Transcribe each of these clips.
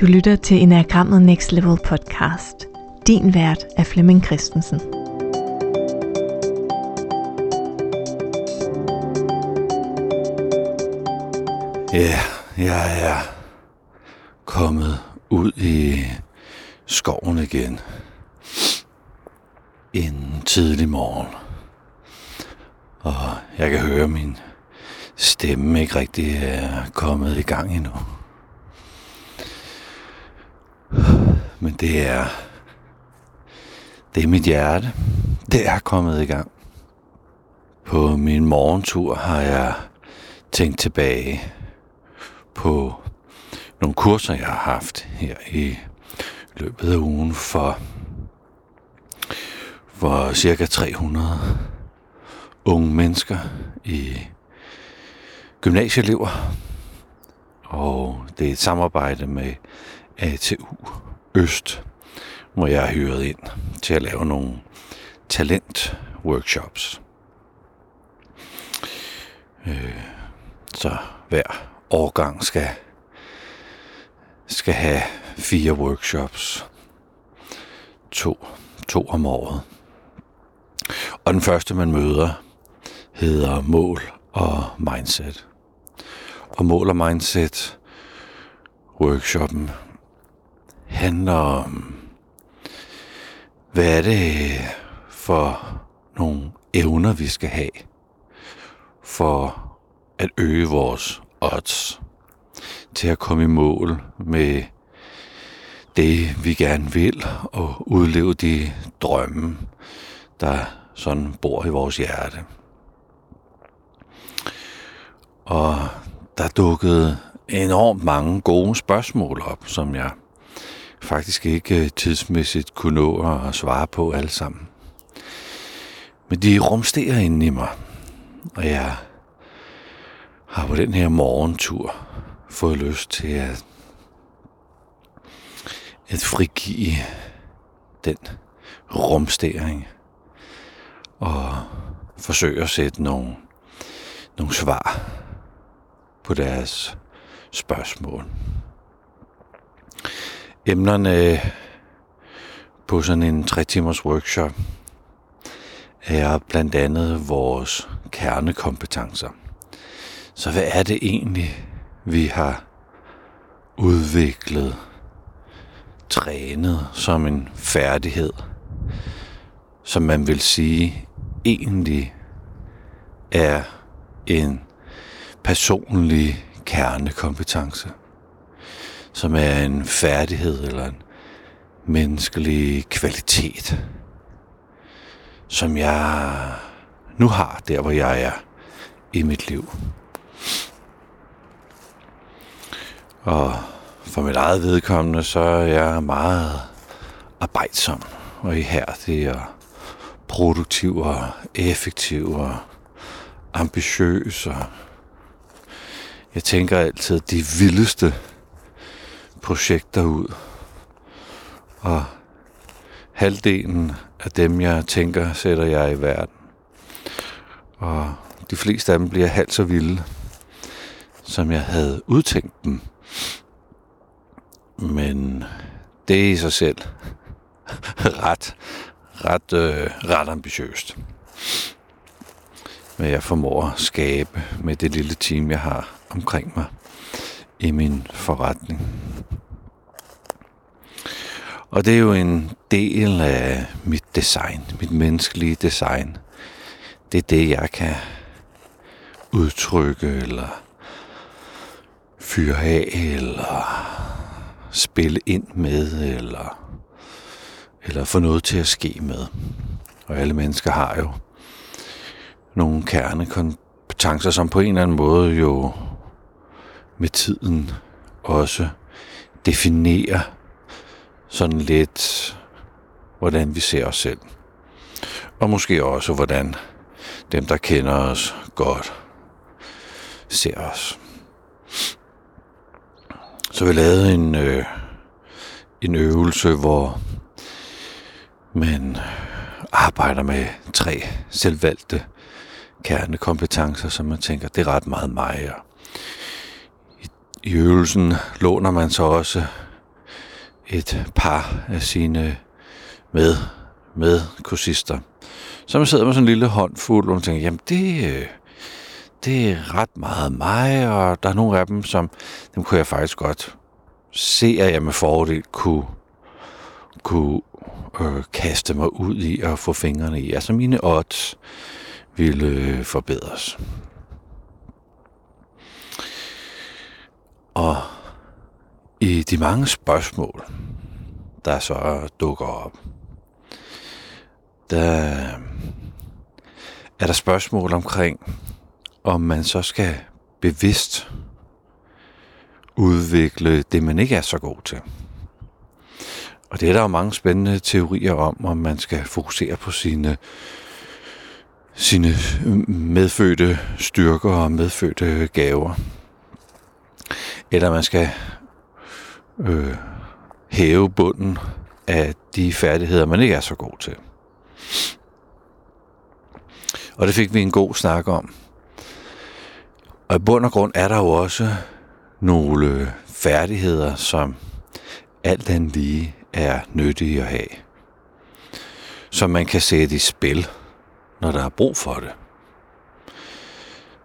Du lytter til Enagrammet Next Level podcast. Din vært er Flemming Christensen. Ja, jeg er kommet ud i skoven igen. En tidlig morgen. Og jeg kan høre, min stemme ikke rigtig er kommet i gang endnu. Men det er, det er mit hjerte. Det er kommet i gang. På min morgentur har jeg tænkt tilbage på nogle kurser, jeg har haft her i løbet af ugen for, for cirka 300 unge mennesker i gymnasieelever. Og det er et samarbejde med ATU Øst, hvor jeg er hyret ind til at lave nogle talent-workshops. Øh, så hver årgang skal, skal have fire workshops. To, to om året. Og den første, man møder, hedder mål og mindset. Og mål og mindset workshoppen handler om, hvad er det for nogle evner, vi skal have for at øge vores odds til at komme i mål med det, vi gerne vil, og udleve de drømme, der sådan bor i vores hjerte. Og der dukkede enormt mange gode spørgsmål op, som jeg faktisk ikke øh, tidsmæssigt kunne nå at svare på alle sammen. Men de rumsterer inde i mig, og jeg har på den her morgentur fået lyst til at, at frigive den rumstering og forsøge at sætte nogle, nogle svar på deres spørgsmål. Emnerne øh, på sådan en tre timers workshop er blandt andet vores kernekompetencer. Så hvad er det egentlig, vi har udviklet, trænet som en færdighed, som man vil sige egentlig er en personlig kernekompetence, som er en færdighed eller en menneskelig kvalitet, som jeg nu har der, hvor jeg er i mit liv. Og for mit eget vedkommende, så er jeg meget arbejdsom og ihærdig og produktiv og effektiv og ambitiøs. Og jeg tænker altid de vildeste projekter ud. Og halvdelen af dem, jeg tænker, sætter jeg i verden. Og de fleste af dem bliver halvt så vilde, som jeg havde udtænkt dem. Men det er i sig selv ret, ret, øh, ret ambitiøst. Men jeg formår at skabe med det lille team, jeg har omkring mig i min forretning. Og det er jo en del af mit design, mit menneskelige design. Det er det, jeg kan udtrykke, eller fyre af, eller spille ind med, eller, eller få noget til at ske med. Og alle mennesker har jo nogle kernekompetencer, som på en eller anden måde jo med tiden også definerer sådan lidt, hvordan vi ser os selv. Og måske også, hvordan dem, der kender os godt, ser os. Så vi lavede en, øh, en øvelse, hvor man arbejder med tre selvvalgte kernekompetencer, som man tænker, det er ret meget mig. Og i, I øvelsen låner man så også et par af sine med, med kursister. Så man sidder med sådan en lille håndfuld, og man tænker, jamen det, øh, det er ret meget mig, og der er nogle af dem, som dem kunne jeg faktisk godt se, at jeg med fordel kunne, kunne øh, kaste mig ud i og få fingrene i. Altså mine odds ville øh, forbedres. Og i de mange spørgsmål, der så dukker op, der er der spørgsmål omkring, om man så skal bevidst udvikle det, man ikke er så god til. Og det er der jo mange spændende teorier om, om man skal fokusere på sine, sine medfødte styrker og medfødte gaver. Eller man skal øh, hæve bunden af de færdigheder, man ikke er så god til. Og det fik vi en god snak om. Og i bund og grund er der jo også nogle færdigheder, som alt andet lige er nyttige at have. Som man kan sætte i spil, når der er brug for det.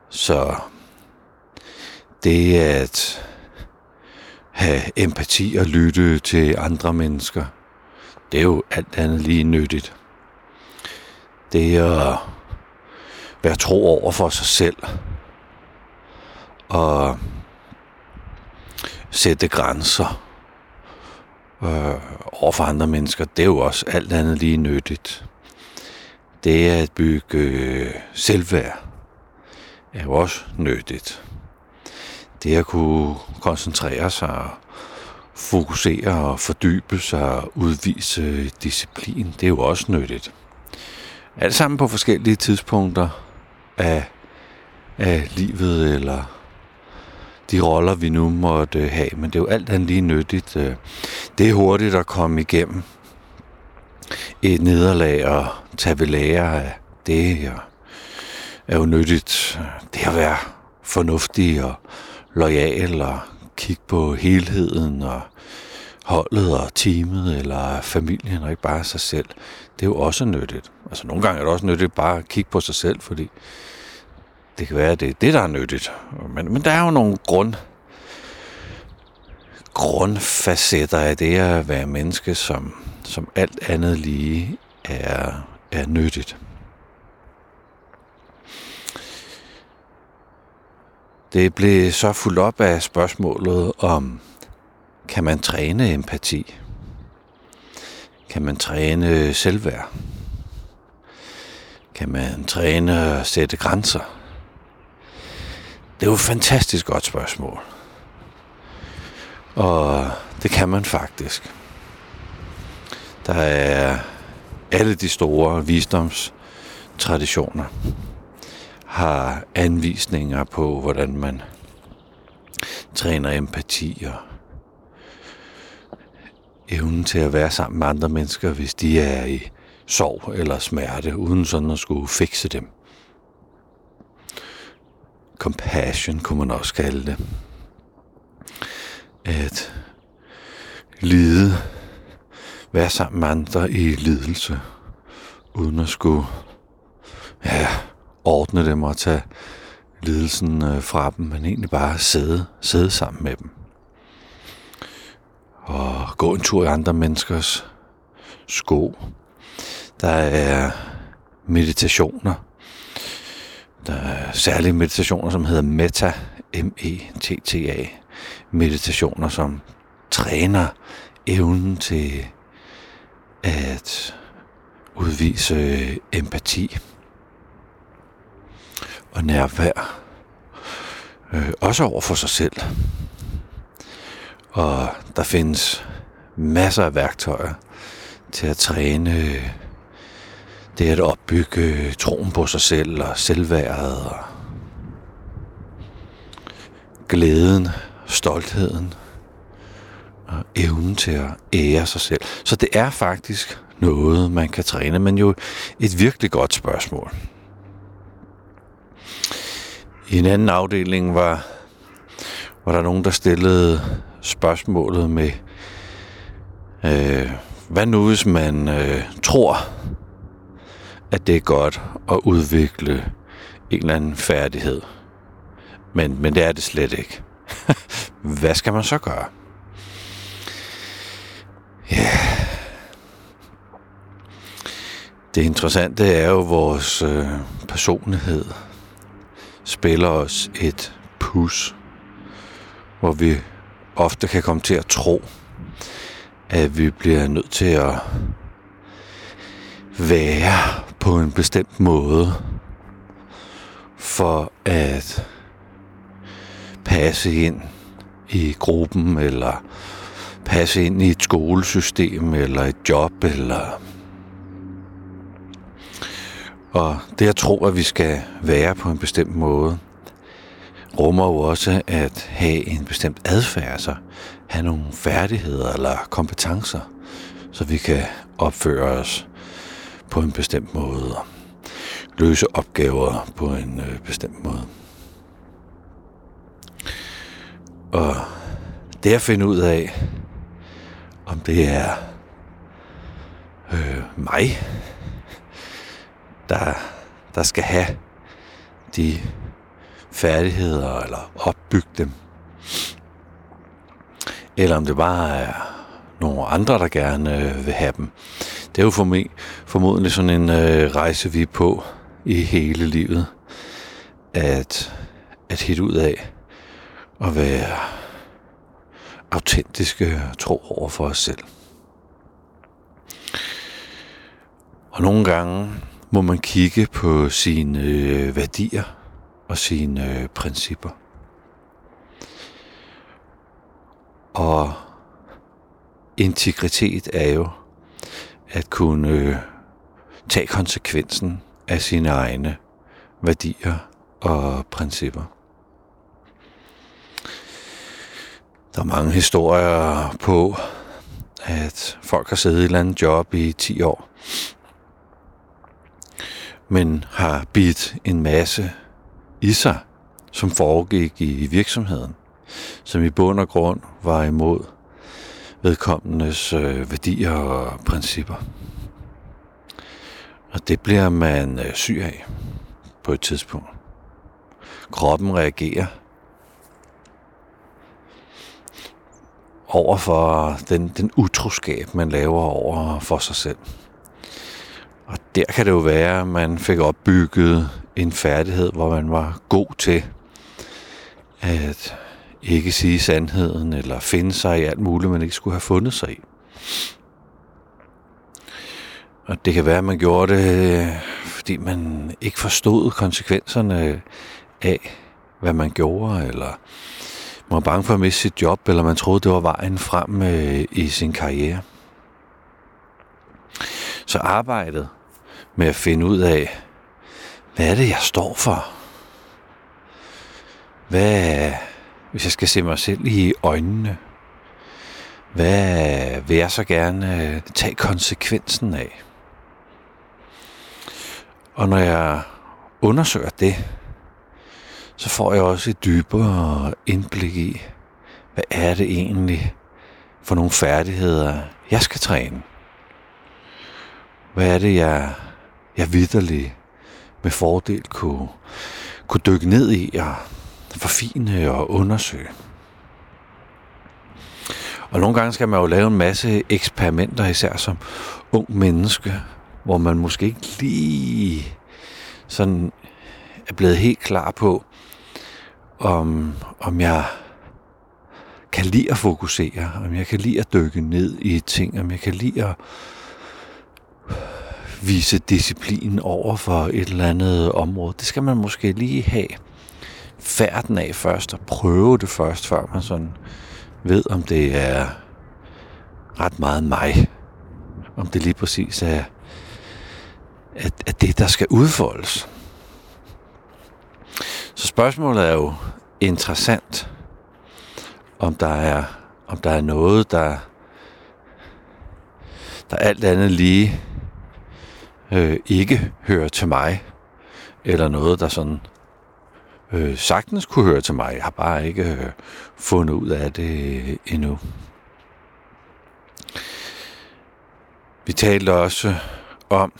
Så det at have empati og lytte til andre mennesker, det er jo alt andet lige nyttigt. Det er at være tro over for sig selv og sætte grænser øh, over for andre mennesker, det er jo også alt andet lige nyttigt. Det er at bygge øh, selvværd er jo også nyttigt. Det at kunne koncentrere sig, fokusere og fordybe sig og udvise disciplin, det er jo også nyttigt. Alt sammen på forskellige tidspunkter af, af livet eller de roller, vi nu måtte have. Men det er jo alt andet lige nyttigt. Det er hurtigt at komme igennem et nederlag og tage ved lære af det. Og er jo nyttigt. Det at være fornuftig og lojal og kigge på helheden og holdet og teamet eller familien og ikke bare sig selv. Det er jo også nyttigt. Altså nogle gange er det også nyttigt bare at kigge på sig selv, fordi det kan være, at det er det, der er nyttigt. Men, men der er jo nogle grund, grundfacetter af det at være menneske, som, som alt andet lige er, er nyttigt. Det blev så fuldt op af spørgsmålet om, kan man træne empati? Kan man træne selvværd? Kan man træne at sætte grænser? Det er jo et fantastisk godt spørgsmål. Og det kan man faktisk. Der er alle de store visdomstraditioner har anvisninger på, hvordan man træner empati og evnen til at være sammen med andre mennesker, hvis de er i sorg eller smerte, uden sådan at skulle fikse dem. Compassion kunne man også kalde det. At lide, være sammen med andre i lidelse, uden at skulle ja, ordne dem og tage lidelsen øh, fra dem, men egentlig bare sidde, sidde sammen med dem. Og gå en tur i andre menneskers sko. Der er meditationer, der er særlige meditationer, som hedder Metta, M-E-T-T-A. Meditationer, som træner evnen til at udvise empati og nærvær. Øh, også over for sig selv. Og der findes masser af værktøjer til at træne det at opbygge troen på sig selv og selvværdet og glæden, stoltheden og evnen til at ære sig selv. Så det er faktisk noget, man kan træne, men jo et virkelig godt spørgsmål. I en anden afdeling var, var der nogen, der stillede spørgsmålet med, Øh, hvad nu hvis man øh, tror, at det er godt at udvikle en eller anden færdighed, men, men det er det slet ikke. hvad skal man så gøre? Ja. Yeah. Det interessante er jo, vores øh, personlighed spiller os et pus, hvor vi ofte kan komme til at tro, at vi bliver nødt til at være på en bestemt måde for at passe ind i gruppen eller passe ind i et skolesystem eller et job eller og det at tro, at vi skal være på en bestemt måde, rummer jo også at have en bestemt adfærd, altså have nogle færdigheder eller kompetencer, så vi kan opføre os på en bestemt måde og løse opgaver på en øh, bestemt måde. Og det at finde ud af, om det er øh, mig, der, der skal have de færdigheder, eller opbygge dem. Eller om det bare er nogle andre, der gerne øh, vil have dem. Det er jo for mig, formodentlig sådan en øh, rejse, vi er på i hele livet. At, at hitte ud af at være autentiske øh, tro over for os selv. Og nogle gange må man kigge på sine øh, værdier og sine øh, principper. Og integritet er jo at kunne øh, tage konsekvensen af sine egne værdier og principper. Der er mange historier på, at folk har siddet i et eller andet job i 10 år, men har bidt en masse i sig, som foregik i virksomheden, som i bund og grund var imod vedkommendes øh, værdier og principper. Og det bliver man øh, syg af på et tidspunkt. Kroppen reagerer over for den, den utroskab, man laver over for sig selv. Der kan det jo være, at man fik opbygget en færdighed, hvor man var god til at ikke sige sandheden, eller finde sig i alt muligt, man ikke skulle have fundet sig i. Og det kan være, at man gjorde det, øh, fordi man ikke forstod konsekvenserne af, hvad man gjorde, eller man var bange for at miste sit job, eller man troede, det var vejen frem øh, i sin karriere. Så arbejdet med at finde ud af, hvad er det, jeg står for? Hvad, hvis jeg skal se mig selv i øjnene, hvad vil jeg så gerne øh, tage konsekvensen af? Og når jeg undersøger det, så får jeg også et dybere indblik i, hvad er det egentlig for nogle færdigheder, jeg skal træne? Hvad er det, jeg, jeg vidderlig med fordel kunne, kunne dykke ned i og forfine og undersøge? Og nogle gange skal man jo lave en masse eksperimenter, især som ung menneske, hvor man måske ikke lige sådan er blevet helt klar på, om, om jeg kan lide at fokusere, om jeg kan lide at dykke ned i ting, om jeg kan lide at vise disciplin over for et eller andet område. Det skal man måske lige have færden af først, og prøve det først, før man sådan ved, om det er ret meget mig. Om det lige præcis er, at, at det, der skal udfoldes. Så spørgsmålet er jo interessant, om der er, om der er noget, der, der alt andet lige øh, ikke hører til mig, eller noget, der sådan øh, sagtens kunne høre til mig. Jeg har bare ikke øh, fundet ud af det øh, endnu. Vi talte også om,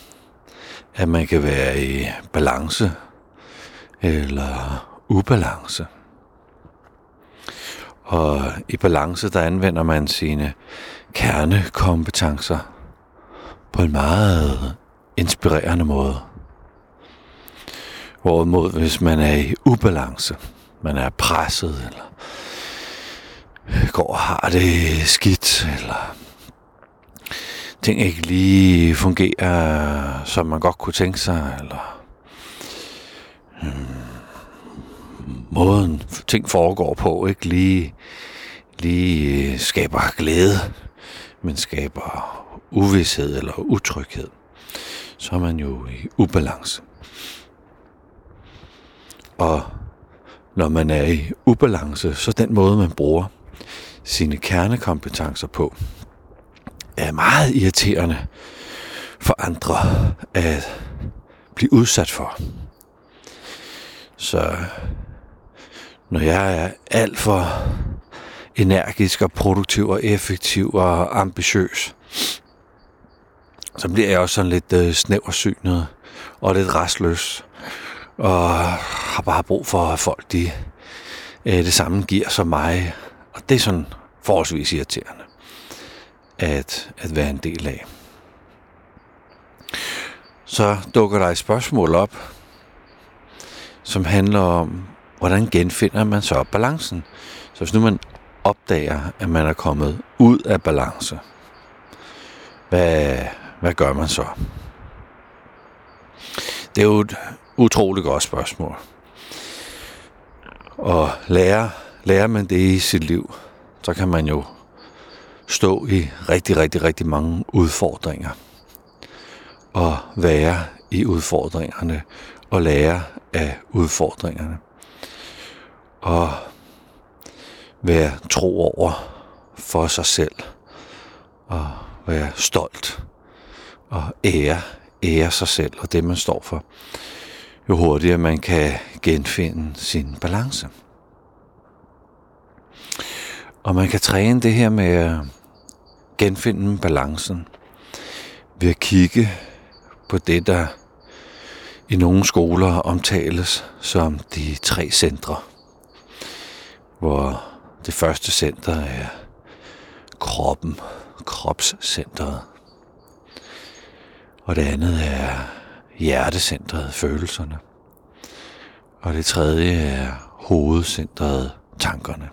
at man kan være i balance eller ubalance. Og i balance, der anvender man sine kernekompetencer på en meget inspirerende måde. Hvorimod, hvis man er i ubalance, man er presset, eller går og har det skidt, eller ting ikke lige fungerer, som man godt kunne tænke sig, eller hmm, måden ting foregår på ikke lige, lige øh, skaber glæde, men skaber uvidshed eller utryghed, så er man jo i ubalance. Og når man er i ubalance, så den måde, man bruger sine kernekompetencer på, er meget irriterende for andre at blive udsat for. Så når jeg er alt for energisk og produktiv og effektiv og ambitiøs, så bliver jeg også sådan lidt øh, snæversynet og lidt restløs. Og har bare brug for, at folk de, øh, det samme giver som mig. Og det er sådan forholdsvis irriterende at, at være en del af. Så dukker der et spørgsmål op, som handler om, hvordan genfinder man så balancen? Så hvis nu man opdager, at man er kommet ud af balance, hvad, hvad gør man så? Det er jo et utroligt godt spørgsmål. Og lærer, lærer man det i sit liv, så kan man jo stå i rigtig, rigtig, rigtig mange udfordringer. Og være i udfordringerne og lære af udfordringerne. Og være tro over for sig selv. Og være stolt og ære, ære sig selv og det, man står for. Jo hurtigere man kan genfinde sin balance. Og man kan træne det her med at genfinde balancen ved at kigge på det, der i nogle skoler omtales som de tre centre. Hvor det første center er kroppen, kropscentret. Og det andet er hjertecentret, følelserne. Og det tredje er hovedcentret, tankerne.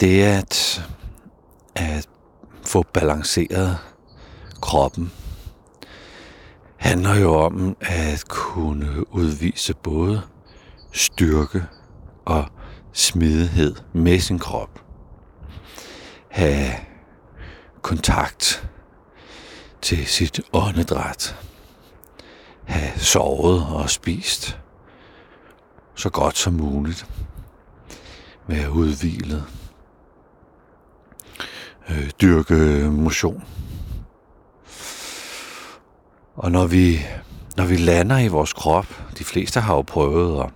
det at, at få balanceret kroppen handler jo om at kunne udvise både styrke og smidighed med sin krop. Have kontakt til sit åndedræt. Have sovet og spist så godt som muligt. Være udvilet øh, dyrke motion. Og når vi, når vi lander i vores krop, de fleste har jo prøvet at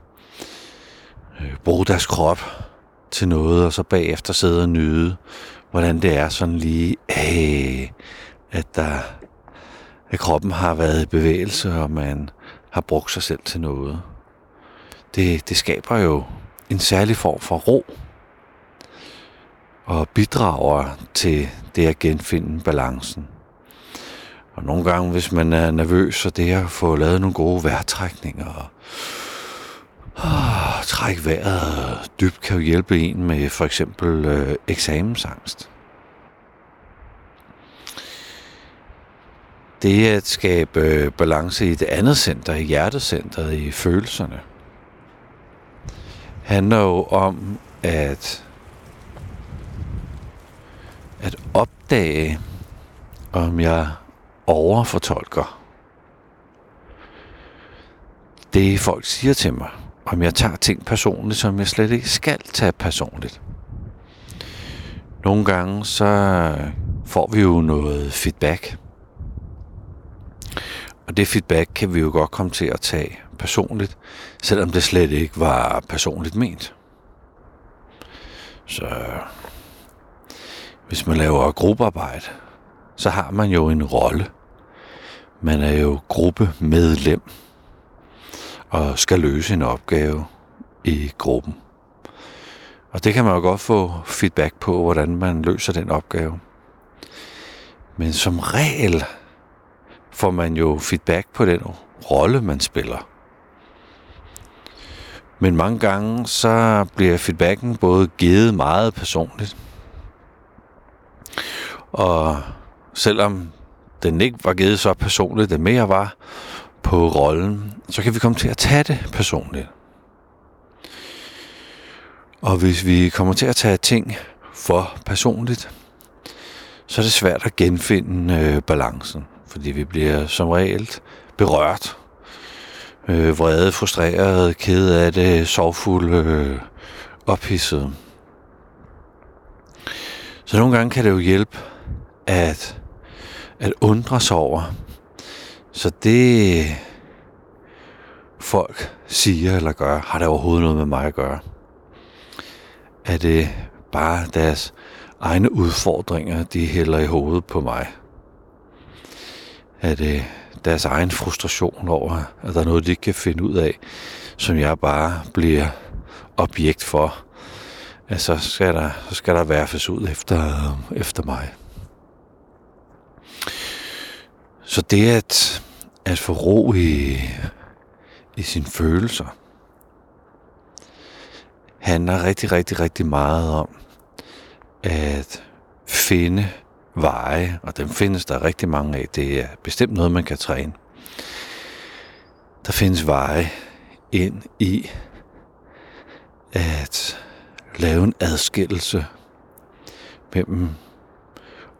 øh, bruge deres krop til noget, og så bagefter sidde og nyde, hvordan det er sådan lige, øh, at der at kroppen har været i bevægelse, og man har brugt sig selv til noget. Det, det skaber jo en særlig form for ro og bidrager til det at genfinde balancen. Og nogle gange, hvis man er nervøs, så det at få lavet nogle gode vejrtrækninger og oh, vejret dybt kan jo hjælpe en med for eksempel øh, eksamensangst. Det at skabe øh, balance i det andet center, i hjertecentret, i følelserne, handler jo om at at opdage, om jeg overfortolker det, folk siger til mig. Om jeg tager ting personligt, som jeg slet ikke skal tage personligt. Nogle gange så får vi jo noget feedback. Og det feedback kan vi jo godt komme til at tage personligt, selvom det slet ikke var personligt ment. Så hvis man laver gruppearbejde, så har man jo en rolle. Man er jo gruppemedlem og skal løse en opgave i gruppen. Og det kan man jo godt få feedback på, hvordan man løser den opgave. Men som regel får man jo feedback på den rolle, man spiller. Men mange gange så bliver feedbacken både givet meget personligt. Og selvom den ikke var givet så personligt, det mere var på rollen, så kan vi komme til at tage det personligt. Og hvis vi kommer til at tage ting for personligt, så er det svært at genfinde øh, balancen, fordi vi bliver som regel berørt, øh, vrede, frustreret, ked af det, sorgfulde, øh, ophidset. Så nogle gange kan det jo hjælpe at, at undre sig over. Så det folk siger eller gør, har det overhovedet noget med mig at gøre? Er det øh, bare deres egne udfordringer, de hælder i hovedet på mig? Er det øh, deres egen frustration over, at der er noget, de ikke kan finde ud af, som jeg bare bliver objekt for? Altså, så skal der, så skal der værfes ud efter, efter mig. Så det at, at få ro i, i sine følelser, handler rigtig, rigtig, rigtig meget om at finde veje, og dem findes der rigtig mange af. Det er bestemt noget, man kan træne. Der findes veje ind i at lave en adskillelse mellem,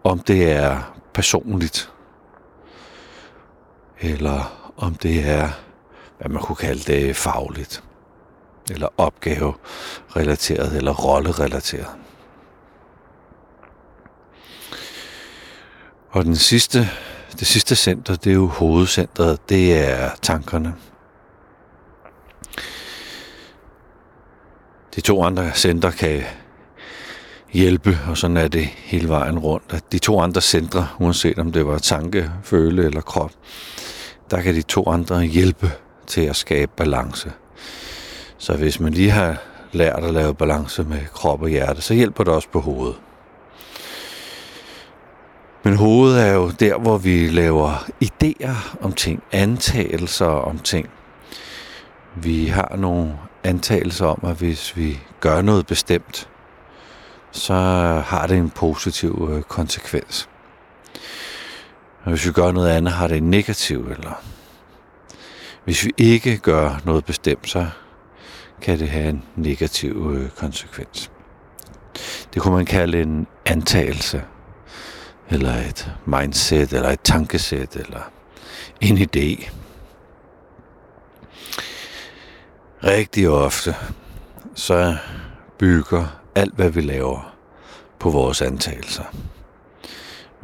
om det er personligt, eller om det er, hvad man kunne kalde det, fagligt eller opgave-relateret, eller rolle-relateret. Og den sidste, det sidste center, det er jo hovedcentret, det er tankerne. De to andre center kan hjælpe, og sådan er det hele vejen rundt. At de to andre centre, uanset om det var tanke, føle eller krop, der kan de to andre hjælpe til at skabe balance. Så hvis man lige har lært at lave balance med krop og hjerte, så hjælper det også på hovedet. Men hovedet er jo der, hvor vi laver idéer om ting, antagelser om ting. Vi har nogle antagelser om, at hvis vi gør noget bestemt, så har det en positiv øh, konsekvens. Og hvis vi gør noget andet, har det en negativ, eller hvis vi ikke gør noget bestemt, så kan det have en negativ øh, konsekvens. Det kunne man kalde en antagelse, eller et mindset, eller et tankesæt, eller en idé. Rigtig ofte, så bygger alt, hvad vi laver, på vores antagelser.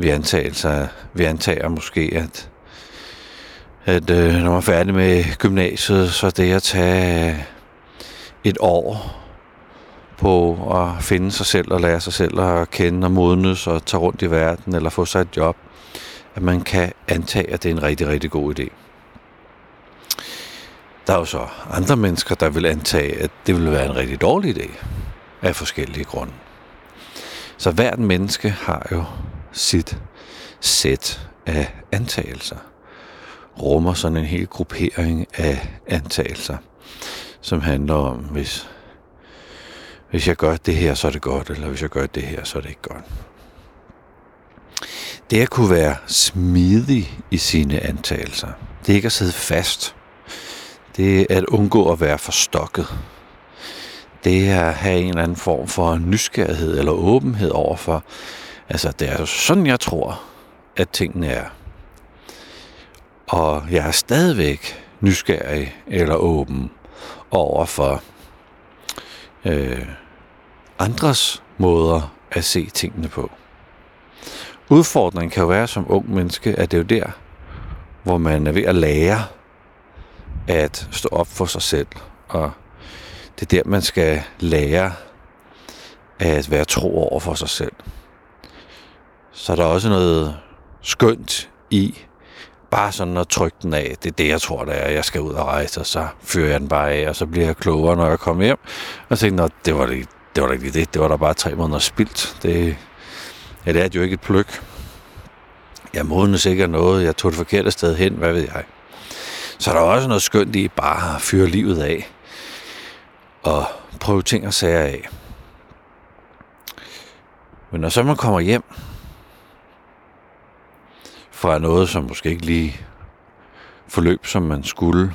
Vi, antagelser, vi antager måske, at, at øh, når man er færdig med gymnasiet, så er det at tage øh, et år på at finde sig selv og lære sig selv at kende og modnes og tage rundt i verden eller få sig et job, at man kan antage, at det er en rigtig, rigtig god idé. Der er jo så andre mennesker, der vil antage, at det vil være en rigtig dårlig idé af forskellige grunde. Så hvert menneske har jo sit sæt af antagelser. Rummer sådan en hel gruppering af antagelser som handler om, hvis, hvis jeg gør det her, så er det godt, eller hvis jeg gør det her, så er det ikke godt. Det at kunne være smidig i sine antagelser, det er ikke at sidde fast. Det er at undgå at være forstokket. Det er at have en eller anden form for nysgerrighed eller åbenhed overfor, altså det er sådan, jeg tror, at tingene er. Og jeg er stadigvæk nysgerrig eller åben over for øh, andres måder at se tingene på. Udfordringen kan jo være som ung menneske, at det er jo der, hvor man er ved at lære at stå op for sig selv. Og det er der, man skal lære at være tro over for sig selv. Så er også noget skønt i bare sådan at trykke den af. Det er det, jeg tror, det er. Jeg skal ud og rejse, og så fyrer jeg den bare af, og så bliver jeg klogere, når jeg kommer hjem. Og så tænkte jeg, det var, det, det var da ikke det. Det var da bare tre måneder spildt. Det, ja, det er jo ikke et pløk. Jeg modne sikkert noget. Jeg tog det forkerte sted hen. Hvad ved jeg? Så er også noget skønt i bare at fyre livet af. Og prøve ting og sager af. Men når så man kommer hjem fra noget, som måske ikke lige forløb, som man skulle,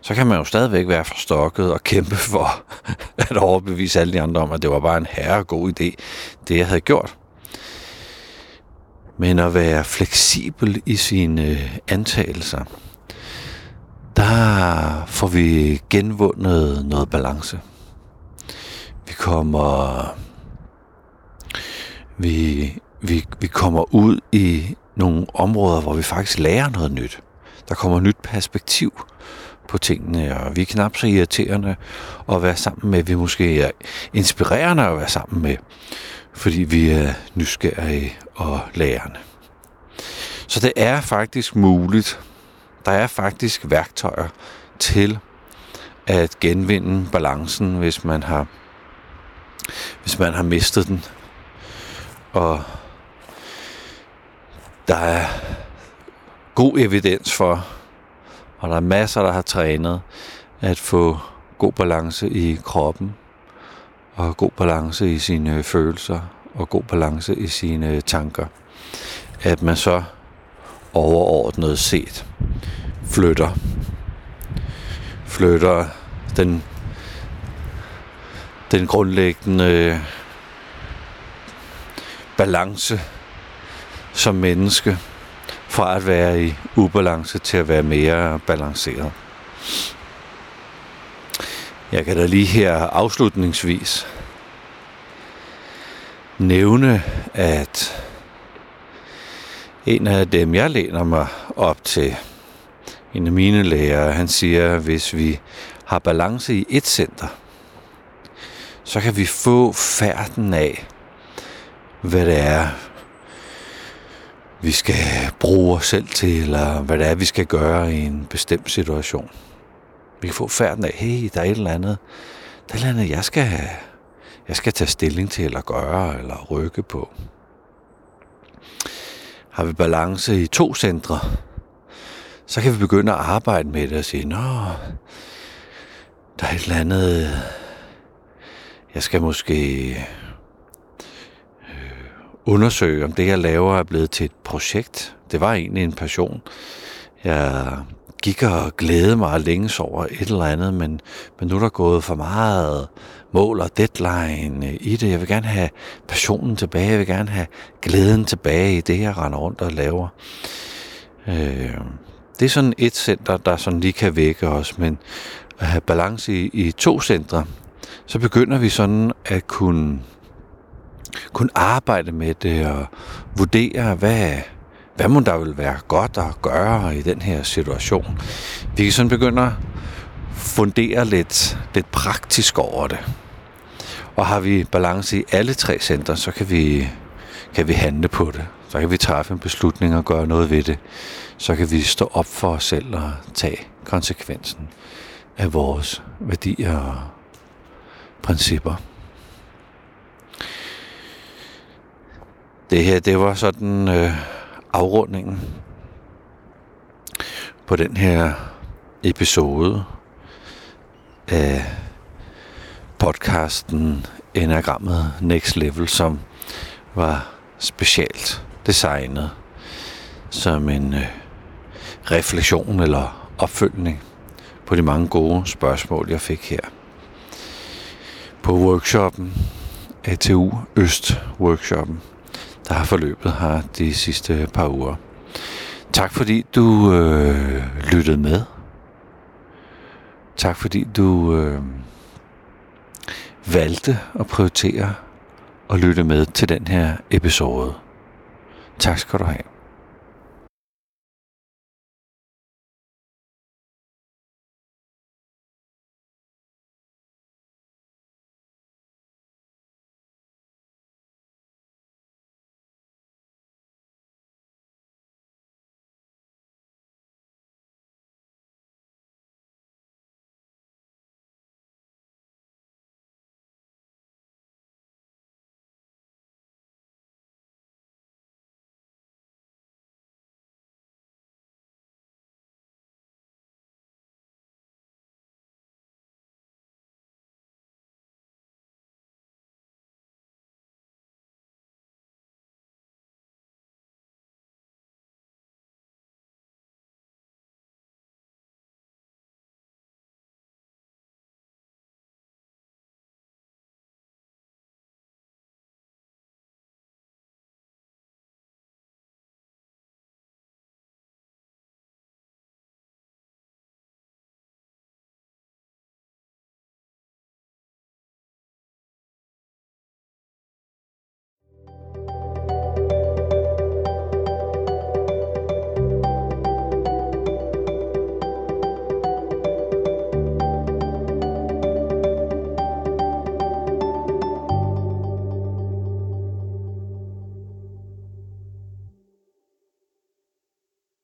så kan man jo stadigvæk være forstokket og kæmpe for at overbevise alle de andre om, at det var bare en herre god idé, det jeg havde gjort. Men at være fleksibel i sine øh, antagelser, der får vi genvundet noget balance. Vi kommer vi, vi, vi kommer ud i nogle områder, hvor vi faktisk lærer noget nyt. Der kommer nyt perspektiv på tingene, og vi er knap så irriterende at være sammen med. Vi måske er inspirerende at være sammen med, fordi vi er nysgerrige og lærende. Så det er faktisk muligt. Der er faktisk værktøjer til at genvinde balancen, hvis man har hvis man har mistet den. Og der er god evidens for, og der er masser, der har trænet, at få god balance i kroppen, og god balance i sine følelser, og god balance i sine tanker. At man så overordnet set flytter. Flytter den, den grundlæggende balance som menneske fra at være i ubalance til at være mere balanceret. Jeg kan da lige her afslutningsvis nævne, at en af dem, jeg læner mig op til, en af mine lærere, han siger, at hvis vi har balance i et center, så kan vi få færden af, hvad det er, vi skal bruge os selv til, eller hvad det er, vi skal gøre i en bestemt situation. Vi kan få færden af, hey, der er et eller andet, der er et eller andet, jeg skal, jeg skal tage stilling til, eller gøre, eller rykke på. Har vi balance i to centre, så kan vi begynde at arbejde med det og sige, nå, der er et eller andet, jeg skal måske undersøge, om det, jeg laver, er blevet til et projekt. Det var egentlig en passion. Jeg gik og glædede mig længe over et eller andet, men, men nu er der gået for meget mål og deadline øh, i det. Jeg vil gerne have passionen tilbage. Jeg vil gerne have glæden tilbage i det, jeg render rundt og laver. Øh, det er sådan et center, der sådan lige kan vække os, men at have balance i, i to centre, så begynder vi sådan at kunne kun arbejde med det og vurdere, hvad, hvad må der vil være godt at gøre i den her situation. Vi kan sådan begynde at fundere lidt, lidt praktisk over det. Og har vi balance i alle tre centre, så kan vi, kan vi handle på det. Så kan vi træffe en beslutning og gøre noget ved det. Så kan vi stå op for os selv og tage konsekvensen af vores værdier og principper. Det her, det var sådan øh, afrundingen på den her episode af podcasten Enagrammet Next Level, som var specielt designet som en øh, refleksion eller opfølgning på de mange gode spørgsmål, jeg fik her. På workshoppen, ATU Øst workshoppen, der har forløbet her de sidste par uger. Tak fordi du øh, lyttede med. Tak fordi du øh, valgte at prioritere at lytte med til den her episode. Tak skal du have.